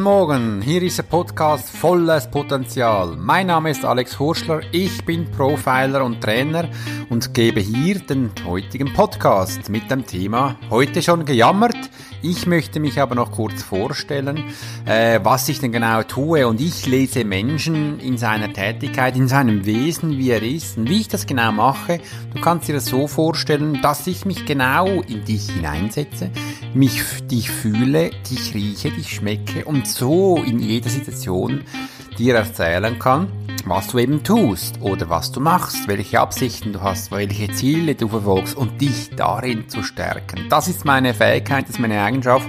Guten Morgen, hier ist der Podcast Volles Potenzial. Mein Name ist Alex Hurschler, ich bin Profiler und Trainer und gebe hier den heutigen Podcast mit dem Thema Heute schon gejammert? Ich möchte mich aber noch kurz vorstellen, äh, was ich denn genau tue und ich lese Menschen in seiner Tätigkeit, in seinem Wesen, wie er ist und wie ich das genau mache. Du kannst dir das so vorstellen, dass ich mich genau in dich hineinsetze, mich dich fühle, dich rieche, dich schmecke und so in jeder Situation dir erzählen kann, was du eben tust oder was du machst, welche Absichten du hast, welche Ziele du verfolgst und dich darin zu stärken. Das ist meine Fähigkeit, das ist meine Eigenschaft,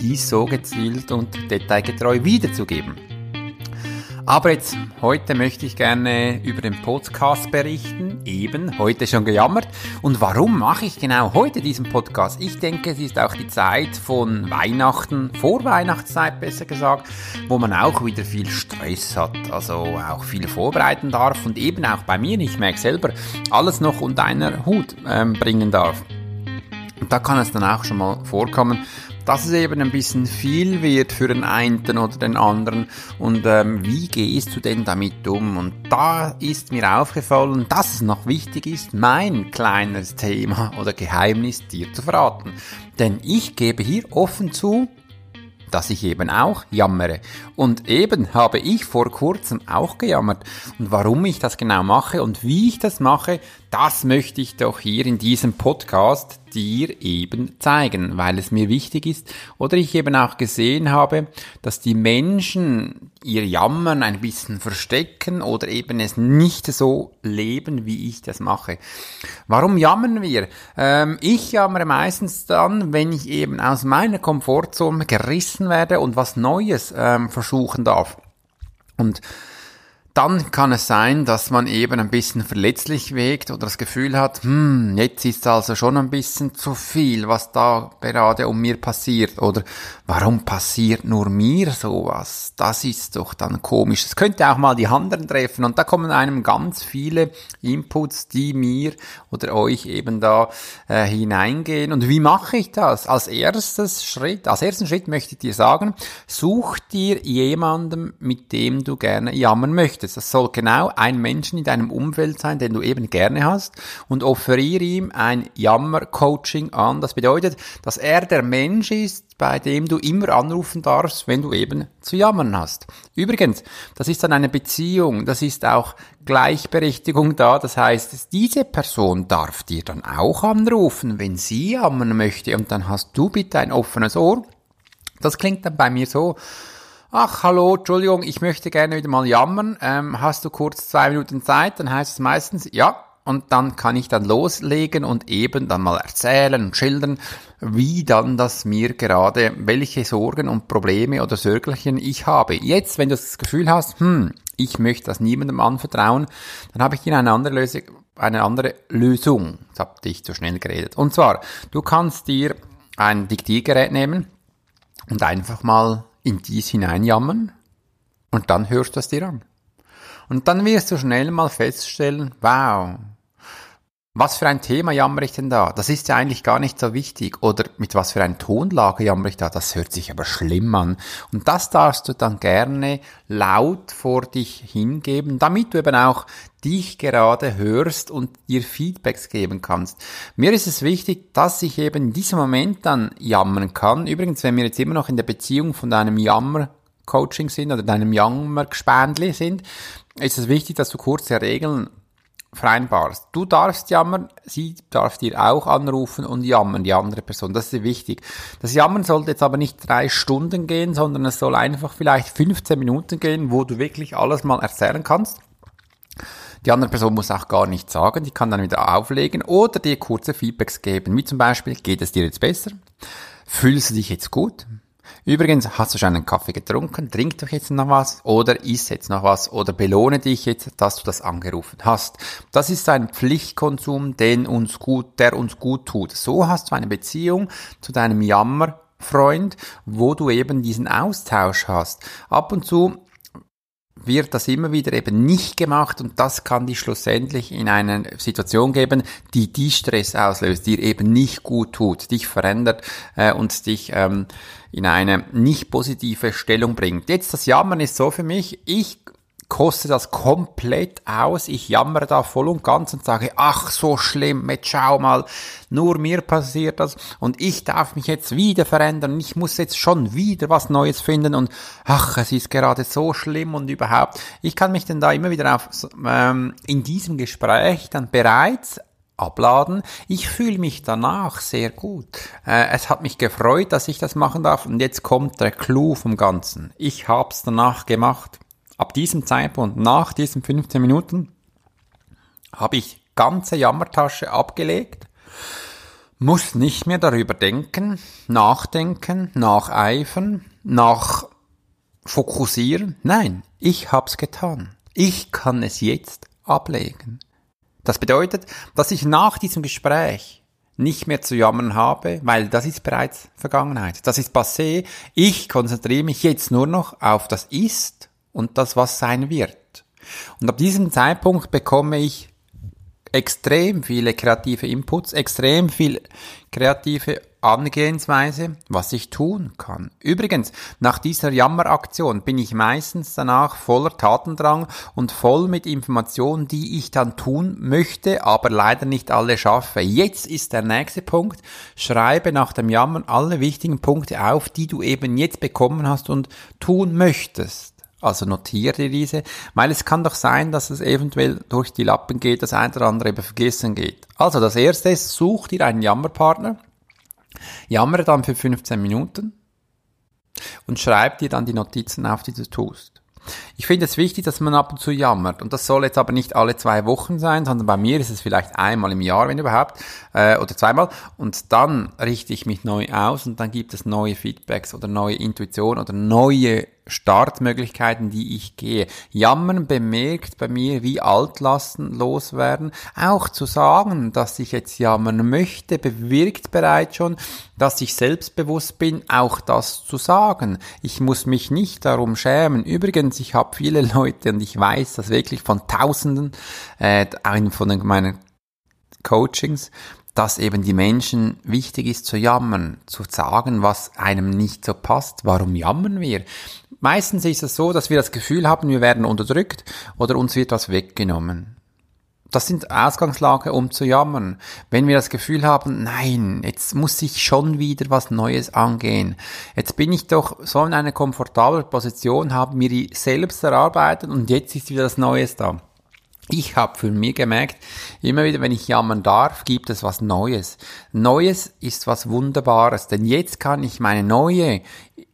dies so gezielt und detailgetreu wiederzugeben. Aber jetzt, heute möchte ich gerne über den Podcast berichten. Eben, heute schon gejammert. Und warum mache ich genau heute diesen Podcast? Ich denke, es ist auch die Zeit von Weihnachten, vor Weihnachtszeit besser gesagt, wo man auch wieder viel Stress hat, also auch viel vorbereiten darf und eben auch bei mir, ich merke selber, alles noch unter einer Hut ähm, bringen darf. Und da kann es dann auch schon mal vorkommen, dass es eben ein bisschen viel wird für den einen oder den anderen und ähm, wie gehst du denn damit um? Und da ist mir aufgefallen, dass es noch wichtig ist, mein kleines Thema oder Geheimnis dir zu verraten. Denn ich gebe hier offen zu, dass ich eben auch jammere. Und eben habe ich vor kurzem auch gejammert. Und warum ich das genau mache und wie ich das mache, das möchte ich doch hier in diesem Podcast dir eben zeigen, weil es mir wichtig ist oder ich eben auch gesehen habe, dass die Menschen ihr Jammern ein bisschen verstecken oder eben es nicht so leben, wie ich das mache. Warum jammern wir? Ähm, ich jammere meistens dann, wenn ich eben aus meiner Komfortzone gerissen werde und was Neues ähm, versuchen darf. Und dann kann es sein, dass man eben ein bisschen verletzlich wägt oder das Gefühl hat, hm, jetzt ist also schon ein bisschen zu viel, was da gerade um mir passiert oder warum passiert nur mir sowas? Das ist doch dann komisch. Es könnte auch mal die anderen treffen und da kommen einem ganz viele Inputs, die mir oder euch eben da äh, hineingehen. Und wie mache ich das? Als erstes Schritt, als ersten Schritt möchte ich dir sagen, such dir jemanden, mit dem du gerne jammern möchtest möchtest. Das soll genau ein Menschen in deinem Umfeld sein, den du eben gerne hast und offeriere ihm ein Jammer-Coaching an. Das bedeutet, dass er der Mensch ist, bei dem du immer anrufen darfst, wenn du eben zu jammern hast. Übrigens, das ist dann eine Beziehung, das ist auch Gleichberechtigung da. Das heißt, diese Person darf dir dann auch anrufen, wenn sie jammern möchte und dann hast du bitte ein offenes Ohr. Das klingt dann bei mir so, Ach, hallo, Entschuldigung, ich möchte gerne wieder mal jammern. Ähm, hast du kurz zwei Minuten Zeit? Dann heißt es meistens, ja. Und dann kann ich dann loslegen und eben dann mal erzählen und schildern, wie dann das mir gerade, welche Sorgen und Probleme oder Sörgelchen ich habe. Jetzt, wenn du das Gefühl hast, hm, ich möchte das niemandem anvertrauen, dann habe ich dir eine andere Lösung, eine andere Lösung. Jetzt habe ich zu schnell geredet. Und zwar, du kannst dir ein Diktiergerät nehmen und einfach mal in dies hineinjammern und dann hörst du es dir an. Und dann wirst du schnell mal feststellen, wow, was für ein Thema jammer ich denn da? Das ist ja eigentlich gar nicht so wichtig. Oder mit was für einer Tonlage jammer ich da? Das hört sich aber schlimm an. Und das darfst du dann gerne laut vor dich hingeben, damit du eben auch dich gerade hörst und dir Feedbacks geben kannst. Mir ist es wichtig, dass ich eben in diesem Moment dann jammern kann. Übrigens, wenn wir jetzt immer noch in der Beziehung von deinem Jammer Coaching sind oder deinem Jammergespendli sind, ist es wichtig, dass du kurze Regeln vereinbarst. Du darfst jammern, sie darf dir auch anrufen und jammern, die andere Person. Das ist wichtig. Das Jammern sollte jetzt aber nicht drei Stunden gehen, sondern es soll einfach vielleicht 15 Minuten gehen, wo du wirklich alles mal erzählen kannst. Die andere Person muss auch gar nichts sagen, die kann dann wieder auflegen oder dir kurze Feedbacks geben, wie zum Beispiel, geht es dir jetzt besser? Fühlst du dich jetzt gut? Übrigens, hast du schon einen Kaffee getrunken? Trink doch jetzt noch was oder iss jetzt noch was oder belohne dich jetzt, dass du das angerufen hast. Das ist ein Pflichtkonsum, den uns gut, der uns gut tut. So hast du eine Beziehung zu deinem Jammerfreund, wo du eben diesen Austausch hast. Ab und zu wird das immer wieder eben nicht gemacht und das kann dich schlussendlich in eine Situation geben, die die Stress auslöst, dir eben nicht gut tut, dich verändert äh, und dich ähm, in eine nicht positive Stellung bringt. Jetzt das Jammern ist so für mich, ich koste das komplett aus. Ich jammere da voll und ganz und sage, ach so schlimm, jetzt schau mal, nur mir passiert das und ich darf mich jetzt wieder verändern. Ich muss jetzt schon wieder was Neues finden und ach, es ist gerade so schlimm und überhaupt. Ich kann mich denn da immer wieder auf, ähm, in diesem Gespräch dann bereits abladen. Ich fühle mich danach sehr gut. Äh, es hat mich gefreut, dass ich das machen darf und jetzt kommt der Clou vom Ganzen. Ich hab's danach gemacht ab diesem Zeitpunkt, nach diesen 15 Minuten, habe ich ganze Jammertasche abgelegt, muss nicht mehr darüber denken, nachdenken, nacheifern, nach fokussieren. Nein, ich hab's getan. Ich kann es jetzt ablegen. Das bedeutet, dass ich nach diesem Gespräch nicht mehr zu jammern habe, weil das ist bereits Vergangenheit. Das ist passé. Ich konzentriere mich jetzt nur noch auf das Ist und das, was sein wird. Und ab diesem Zeitpunkt bekomme ich extrem viele kreative Inputs, extrem viel kreative Angehensweise, was ich tun kann. Übrigens, nach dieser Jammeraktion bin ich meistens danach voller Tatendrang und voll mit Informationen, die ich dann tun möchte, aber leider nicht alle schaffe. Jetzt ist der nächste Punkt. Schreibe nach dem Jammern alle wichtigen Punkte auf, die du eben jetzt bekommen hast und tun möchtest. Also notiere diese, weil es kann doch sein, dass es eventuell durch die Lappen geht, das ein oder andere eben vergessen geht. Also das erste ist, such dir einen Jammerpartner, jammere dann für 15 Minuten und schreib dir dann die Notizen auf, die du tust. Ich finde es wichtig, dass man ab und zu jammert. Und das soll jetzt aber nicht alle zwei Wochen sein, sondern bei mir ist es vielleicht einmal im Jahr, wenn überhaupt, äh, oder zweimal. Und dann richte ich mich neu aus und dann gibt es neue Feedbacks oder neue Intuition oder neue Startmöglichkeiten, die ich gehe. Jammern bemerkt bei mir, wie Altlasten loswerden. Auch zu sagen, dass ich jetzt jammern möchte, bewirkt bereits schon, dass ich selbstbewusst bin, auch das zu sagen. Ich muss mich nicht darum schämen. Übrigens, ich habe viele Leute und ich weiß das wirklich von Tausenden, äh, einen von meinen Coachings, dass eben die Menschen wichtig ist zu jammern, zu sagen, was einem nicht so passt. Warum jammern wir? Meistens ist es so, dass wir das Gefühl haben, wir werden unterdrückt oder uns wird was weggenommen. Das sind Ausgangslage, um zu jammern. Wenn wir das Gefühl haben, nein, jetzt muss ich schon wieder was Neues angehen. Jetzt bin ich doch so in einer komfortablen Position, habe mir die selbst erarbeitet und jetzt ist wieder das Neues da. Ich habe für mich gemerkt, immer wieder, wenn ich jammern darf, gibt es was Neues. Neues ist was Wunderbares, denn jetzt kann ich meine neue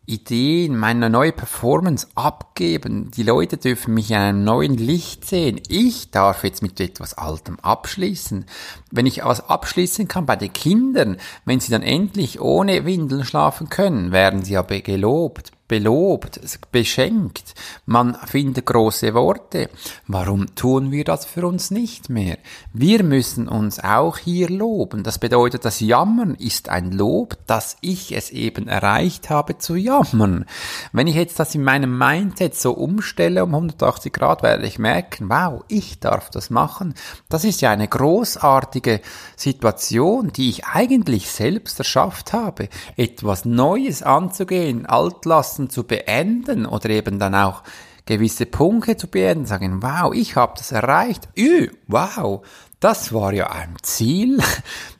Ideen, meine neue Performance abgeben. Die Leute dürfen mich in einem neuen Licht sehen. Ich darf jetzt mit etwas Altem abschließen. Wenn ich was abschließen kann bei den Kindern, wenn sie dann endlich ohne Windeln schlafen können, werden sie aber gelobt belobt, beschenkt, man findet große Worte. Warum tun wir das für uns nicht mehr? Wir müssen uns auch hier loben. Das bedeutet, das Jammern ist ein Lob, dass ich es eben erreicht habe zu jammern. Wenn ich jetzt das in meinem Mindset so umstelle um 180 Grad, werde ich merken, wow, ich darf das machen. Das ist ja eine großartige Situation, die ich eigentlich selbst erschafft habe. Etwas Neues anzugehen, Altlasten Phasen zu beenden oder eben dann auch gewisse Punkte zu beenden, sagen, wow, ich habe das erreicht, Ü, wow, das war ja ein Ziel.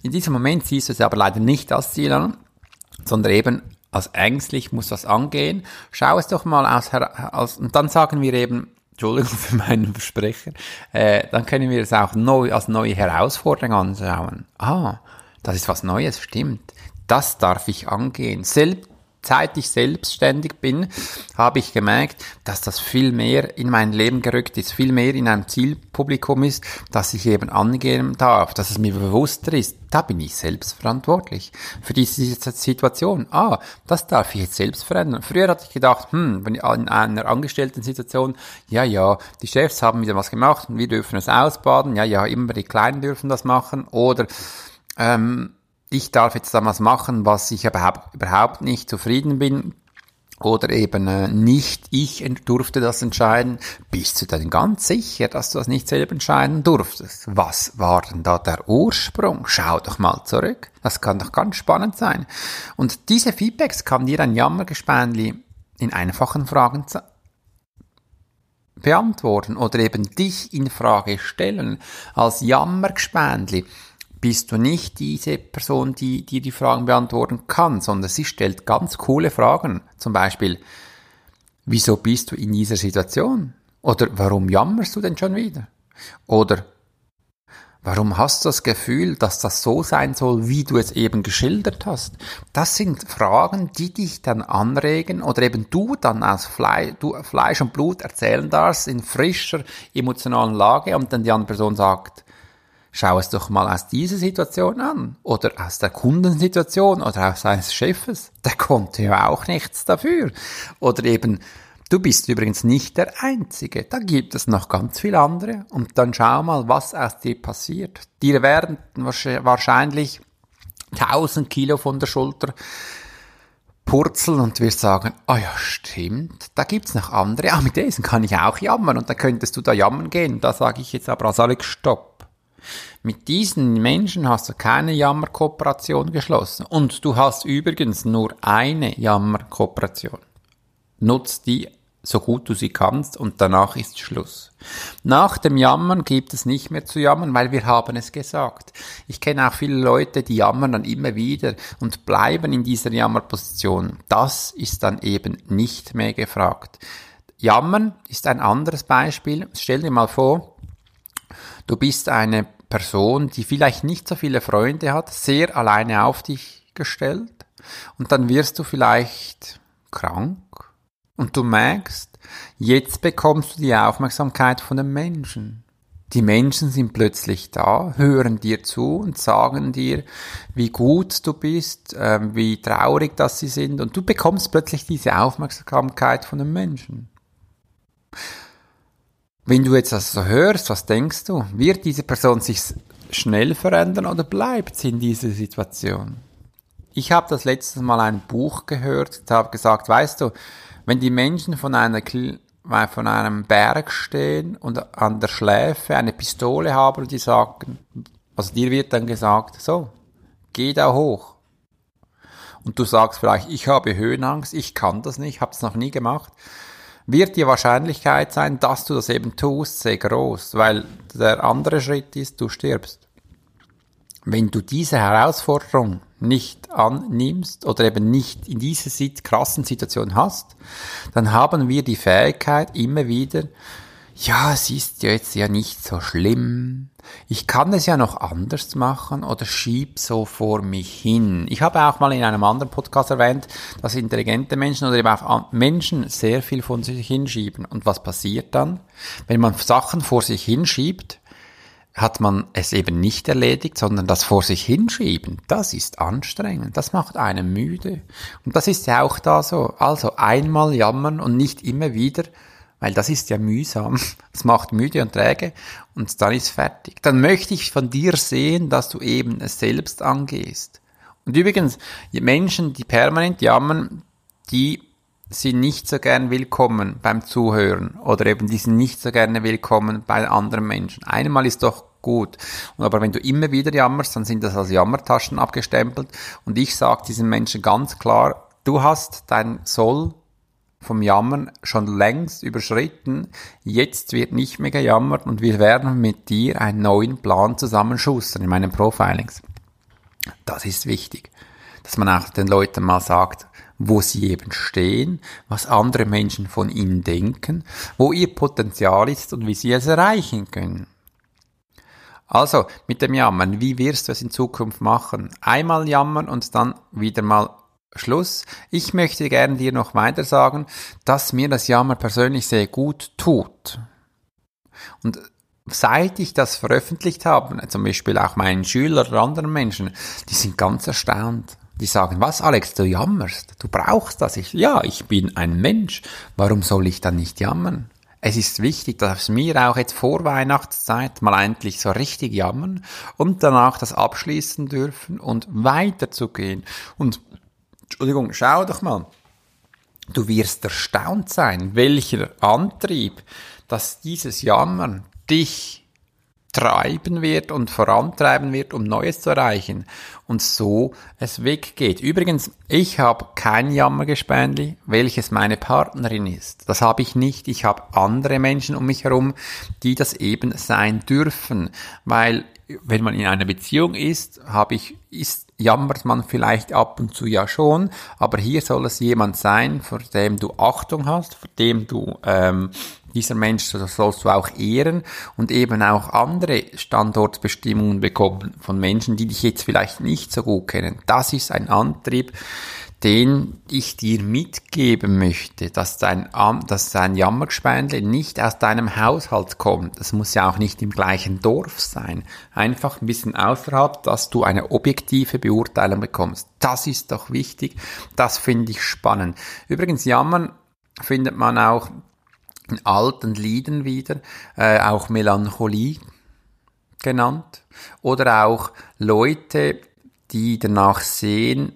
In diesem Moment siehst du es aber leider nicht als Ziel an, sondern eben als ängstlich muss das angehen. Schau es doch mal aus, aus und dann sagen wir eben, Entschuldigung für meinen Versprecher, äh, dann können wir es auch neu als neue Herausforderung anschauen. Ah, das ist was Neues, stimmt. Das darf ich angehen. Selbst seit ich selbstständig bin, habe ich gemerkt, dass das viel mehr in mein Leben gerückt ist, viel mehr in einem Zielpublikum ist, dass ich eben angehen darf, dass es mir bewusster ist, da bin ich selbst verantwortlich für diese Situation. Ah, das darf ich jetzt selbst verändern. Früher hatte ich gedacht, hm, wenn in einer angestellten Situation, ja, ja, die Chefs haben wieder was gemacht und wir dürfen es ausbaden, ja, ja, immer die Kleinen dürfen das machen oder ähm, ich darf jetzt damals machen, was ich überhaupt, überhaupt nicht zufrieden bin. oder eben äh, nicht ich durfte das entscheiden, bist du denn ganz sicher, dass du das nicht selber entscheiden durftest? Was war denn da der Ursprung? Schau doch mal zurück. Das kann doch ganz spannend sein. Und diese Feedbacks kann dir ein Jammergespänli in einfachen Fragen beantworten oder eben dich in Frage stellen. Als Jammergespänli bist du nicht diese Person, die dir die Fragen beantworten kann, sondern sie stellt ganz coole Fragen. Zum Beispiel, wieso bist du in dieser Situation? Oder warum jammerst du denn schon wieder? Oder warum hast du das Gefühl, dass das so sein soll, wie du es eben geschildert hast? Das sind Fragen, die dich dann anregen oder eben du dann aus Fleisch, du Fleisch und Blut erzählen darfst in frischer emotionalen Lage und dann die andere Person sagt, Schau es doch mal aus dieser Situation an oder aus der Kundensituation oder aus seines Chefes. Der konnte ja auch nichts dafür. Oder eben, du bist übrigens nicht der Einzige. Da gibt es noch ganz viele andere. Und dann schau mal, was aus dir passiert. Dir werden wahrscheinlich 1000 Kilo von der Schulter purzeln und wir sagen, ah oh ja, stimmt, da gibt's noch andere, ah, mit diesen kann ich auch jammern und dann könntest du da jammern gehen. Da sage ich jetzt aber als Alex, stopp. Mit diesen Menschen hast du keine Jammerkooperation geschlossen. Und du hast übrigens nur eine Jammerkooperation. Nutz die so gut du sie kannst und danach ist Schluss. Nach dem Jammern gibt es nicht mehr zu jammern, weil wir haben es gesagt. Ich kenne auch viele Leute, die jammern dann immer wieder und bleiben in dieser Jammerposition. Das ist dann eben nicht mehr gefragt. Jammern ist ein anderes Beispiel. Stell dir mal vor, du bist eine Person, die vielleicht nicht so viele Freunde hat, sehr alleine auf dich gestellt und dann wirst du vielleicht krank und du merkst, jetzt bekommst du die Aufmerksamkeit von den Menschen. Die Menschen sind plötzlich da, hören dir zu und sagen dir, wie gut du bist, äh, wie traurig dass sie sind und du bekommst plötzlich diese Aufmerksamkeit von den Menschen. Wenn du jetzt das so hörst, was denkst du? Wird diese Person sich schnell verändern oder bleibt sie in dieser Situation? Ich habe das letztes Mal ein Buch gehört und habe gesagt, weißt du, wenn die Menschen von einer von einem Berg stehen und an der Schläfe eine Pistole haben und die sagen, also dir wird dann gesagt, so, geh da hoch. Und du sagst vielleicht, ich habe Höhenangst, ich kann das nicht, habe es noch nie gemacht wird die Wahrscheinlichkeit sein, dass du das eben tust, sehr groß, weil der andere Schritt ist, du stirbst. Wenn du diese Herausforderung nicht annimmst oder eben nicht in dieser krassen Situation hast, dann haben wir die Fähigkeit immer wieder ja, es ist jetzt ja nicht so schlimm. Ich kann es ja noch anders machen oder schieb so vor mich hin. Ich habe auch mal in einem anderen Podcast erwähnt, dass intelligente Menschen oder eben auch Menschen sehr viel von sich hinschieben. Und was passiert dann? Wenn man Sachen vor sich hinschiebt, hat man es eben nicht erledigt, sondern das vor sich hinschieben, das ist anstrengend, das macht einen müde. Und das ist ja auch da so. Also einmal jammern und nicht immer wieder weil das ist ja mühsam. Es macht müde und träge und dann ist fertig. Dann möchte ich von dir sehen, dass du eben es selbst angehst. Und übrigens, die Menschen, die permanent jammern, die sind nicht so gern willkommen beim Zuhören oder eben die sind nicht so gerne willkommen bei anderen Menschen. Einmal ist doch gut. Aber wenn du immer wieder jammerst, dann sind das als Jammertaschen abgestempelt. Und ich sage diesen Menschen ganz klar, du hast dein Soll vom Jammern schon längst überschritten. Jetzt wird nicht mehr gejammert und wir werden mit dir einen neuen Plan zusammenschustern in meinen Profilings. Das ist wichtig, dass man auch den Leuten mal sagt, wo sie eben stehen, was andere Menschen von ihnen denken, wo ihr Potenzial ist und wie sie es erreichen können. Also, mit dem Jammern, wie wirst du es in Zukunft machen? Einmal jammern und dann wieder mal Schluss. Ich möchte gerne dir noch weiter sagen, dass mir das Jammer persönlich sehr gut tut. Und seit ich das veröffentlicht habe, zum Beispiel auch meinen Schülern oder anderen Menschen, die sind ganz erstaunt. Die sagen, was Alex, du jammerst, du brauchst das. Ich, ja, ich bin ein Mensch, warum soll ich dann nicht jammern? Es ist wichtig, dass wir auch jetzt vor Weihnachtszeit mal endlich so richtig jammern und danach das abschließen dürfen und weiterzugehen. Und Entschuldigung, schau doch mal. Du wirst erstaunt sein, welcher Antrieb, dass dieses Jammern dich treiben wird und vorantreiben wird, um Neues zu erreichen. Und so es weggeht. Übrigens, ich habe kein Jammergespendli, welches meine Partnerin ist. Das habe ich nicht. Ich habe andere Menschen um mich herum, die das eben sein dürfen. Weil wenn man in einer Beziehung ist, habe ich, ist, jammert man vielleicht ab und zu ja schon, aber hier soll es jemand sein, vor dem du Achtung hast, vor dem du ähm, dieser Mensch sollst du auch ehren und eben auch andere Standortbestimmungen bekommen von Menschen, die dich jetzt vielleicht nicht so gut kennen. Das ist ein Antrieb, den ich dir mitgeben möchte, dass dein, dass dein Jammergespeindle nicht aus deinem Haushalt kommt. Das muss ja auch nicht im gleichen Dorf sein. Einfach ein bisschen außerhalb, dass du eine objektive Beurteilung bekommst. Das ist doch wichtig. Das finde ich spannend. Übrigens, Jammern findet man auch in alten Liedern wieder, äh, auch Melancholie genannt, oder auch Leute, die danach sehen,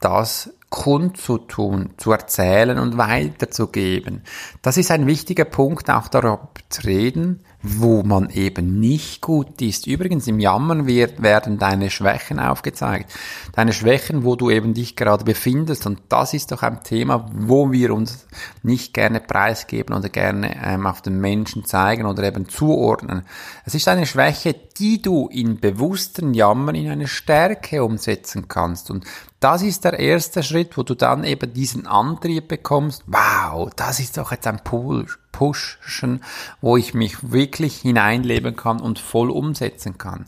das kundzutun, zu erzählen und weiterzugeben. Das ist ein wichtiger Punkt, auch darüber zu reden, wo man eben nicht gut ist. Übrigens, im Jammern wird, werden deine Schwächen aufgezeigt. Deine Schwächen, wo du eben dich gerade befindest. Und das ist doch ein Thema, wo wir uns nicht gerne preisgeben oder gerne ähm, auf den Menschen zeigen oder eben zuordnen. Es ist eine Schwäche, die du in bewussten Jammern in eine Stärke umsetzen kannst. Und das ist der erste Schritt, wo du dann eben diesen Antrieb bekommst. Wow, das ist doch jetzt ein Pool pushen, wo ich mich wirklich hineinleben kann und voll umsetzen kann.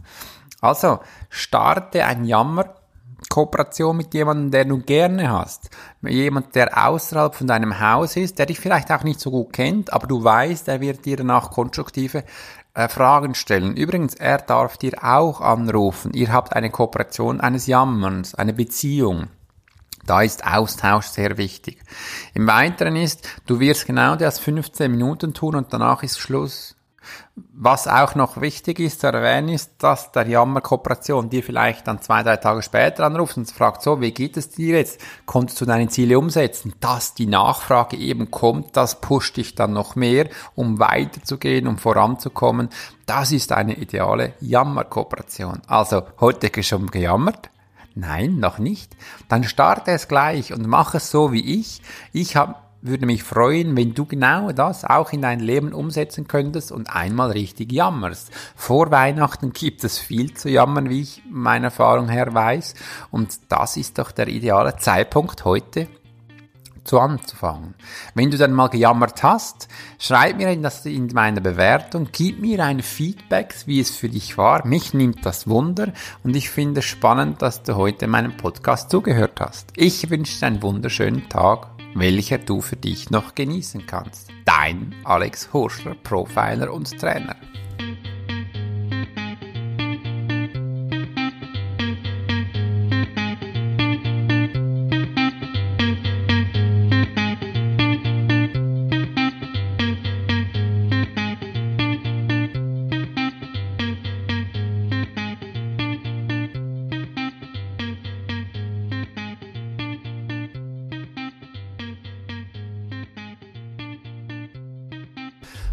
Also, starte ein Jammer, Kooperation mit jemandem, der du gerne hast. Jemand, der außerhalb von deinem Haus ist, der dich vielleicht auch nicht so gut kennt, aber du weißt, er wird dir danach konstruktive äh, Fragen stellen. Übrigens, er darf dir auch anrufen. Ihr habt eine Kooperation eines Jammerns, eine Beziehung. Da ist Austausch sehr wichtig. Im Weiteren ist, du wirst genau das 15 Minuten tun und danach ist Schluss. Was auch noch wichtig ist zu erwähnen ist, dass der Jammer-Kooperation dir vielleicht dann zwei, drei Tage später anruft und fragt so, wie geht es dir jetzt? Konntest du deine Ziele umsetzen? Dass die Nachfrage eben kommt, das pusht dich dann noch mehr, um weiterzugehen, um voranzukommen. Das ist eine ideale Jammer-Kooperation. Also, heute schon gejammert? Nein, noch nicht. Dann starte es gleich und mach es so wie ich. Ich hab, würde mich freuen, wenn du genau das auch in dein Leben umsetzen könntest und einmal richtig jammerst. Vor Weihnachten gibt es viel zu jammern, wie ich meiner Erfahrung her weiß. Und das ist doch der ideale Zeitpunkt heute, zu anzufangen. Wenn du dann mal gejammert hast, schreib mir in, das, in meiner Bewertung, gib mir ein Feedback, wie es für dich war. Mich nimmt das Wunder und ich finde es spannend, dass du heute meinem Podcast zugehört hast. Ich wünsche dir einen wunderschönen Tag, welcher du für dich noch genießen kannst. Dein Alex Horschler, Profiler und Trainer.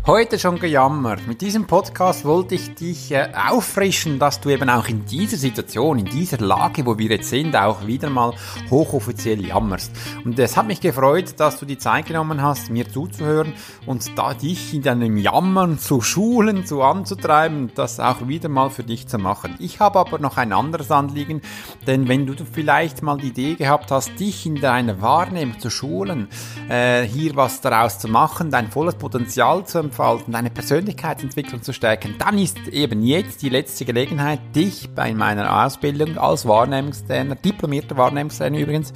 Heute schon gejammert. Mit diesem Podcast wollte ich dich äh, auffrischen, dass du eben auch in dieser Situation, in dieser Lage, wo wir jetzt sind, auch wieder mal hochoffiziell jammerst. Und es hat mich gefreut, dass du die Zeit genommen hast, mir zuzuhören und da dich in deinem Jammern zu schulen, zu anzutreiben, das auch wieder mal für dich zu machen. Ich habe aber noch ein anderes Anliegen, denn wenn du vielleicht mal die Idee gehabt hast, dich in deiner Wahrnehmung zu schulen, äh, hier was daraus zu machen, dein volles Potenzial zu entfalten, deine Persönlichkeitsentwicklung zu stärken, dann ist eben jetzt die letzte Gelegenheit, dich bei meiner Ausbildung als Wahrnehmungstrainer, diplomierter Wahrnehmungstrainer übrigens,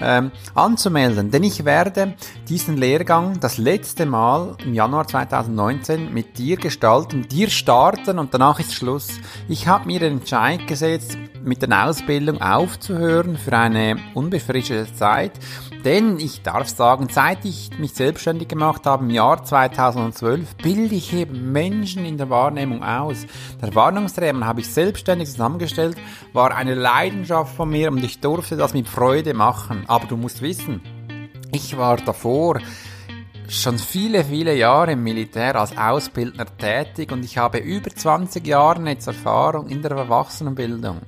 ähm, anzumelden. Denn ich werde diesen Lehrgang das letzte Mal im Januar 2019 mit dir gestalten, dir starten und danach ist Schluss. Ich habe mir den Entscheid gesetzt, mit der Ausbildung aufzuhören für eine unbefristete Zeit denn ich darf sagen, seit ich mich selbstständig gemacht habe im Jahr 2012, bilde ich eben Menschen in der Wahrnehmung aus. Der Wahrnehmungstrainer habe ich selbstständig zusammengestellt, war eine Leidenschaft von mir und ich durfte das mit Freude machen. Aber du musst wissen, Ich war davor schon viele, viele Jahre im Militär als Ausbildner tätig und ich habe über 20 Jahre jetzt Erfahrung in der Erwachsenenbildung.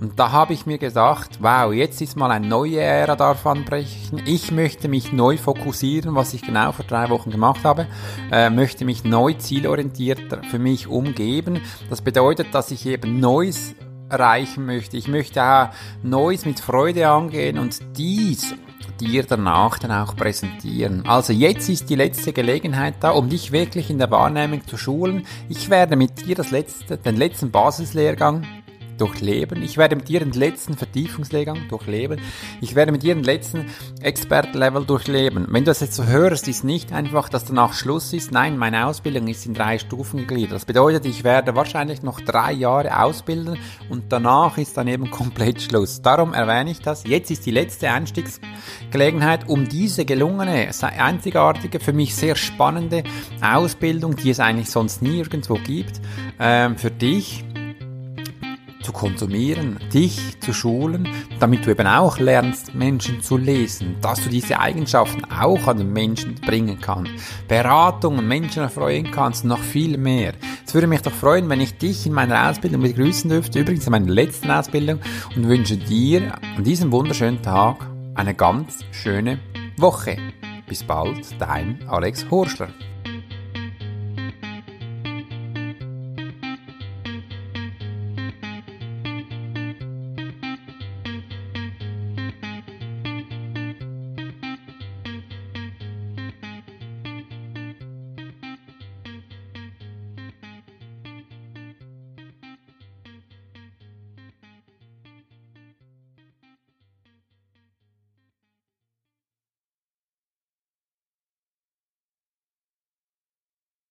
Und da habe ich mir gedacht, wow, jetzt ist mal eine neue Ära darf anbrechen. Ich möchte mich neu fokussieren, was ich genau vor drei Wochen gemacht habe, äh, möchte mich neu zielorientiert für mich umgeben. Das bedeutet, dass ich eben Neues erreichen möchte. Ich möchte auch Neues mit Freude angehen und dies dir danach dann auch präsentieren. Also jetzt ist die letzte Gelegenheit da, um dich wirklich in der Wahrnehmung zu schulen. Ich werde mit dir das letzte, den letzten Basislehrgang durchleben. Ich werde mit dir den letzten Vertiefungslehrgang durchleben. Ich werde mit dir den letzten Expert-Level durchleben. Wenn du das jetzt so hörst, ist nicht einfach, dass danach Schluss ist. Nein, meine Ausbildung ist in drei Stufen gegliedert. Das bedeutet, ich werde wahrscheinlich noch drei Jahre ausbilden und danach ist dann eben komplett Schluss. Darum erwähne ich das. Jetzt ist die letzte Einstiegsgelegenheit, um diese gelungene, einzigartige, für mich sehr spannende Ausbildung, die es eigentlich sonst nirgendwo gibt, ähm, für dich zu konsumieren, dich zu schulen, damit du eben auch lernst, Menschen zu lesen, dass du diese Eigenschaften auch an den Menschen bringen kannst, Beratungen, Menschen erfreuen kannst, noch viel mehr. Es würde mich doch freuen, wenn ich dich in meiner Ausbildung begrüßen dürfte, übrigens in meiner letzten Ausbildung und wünsche dir an diesem wunderschönen Tag eine ganz schöne Woche. Bis bald, dein Alex Horschler.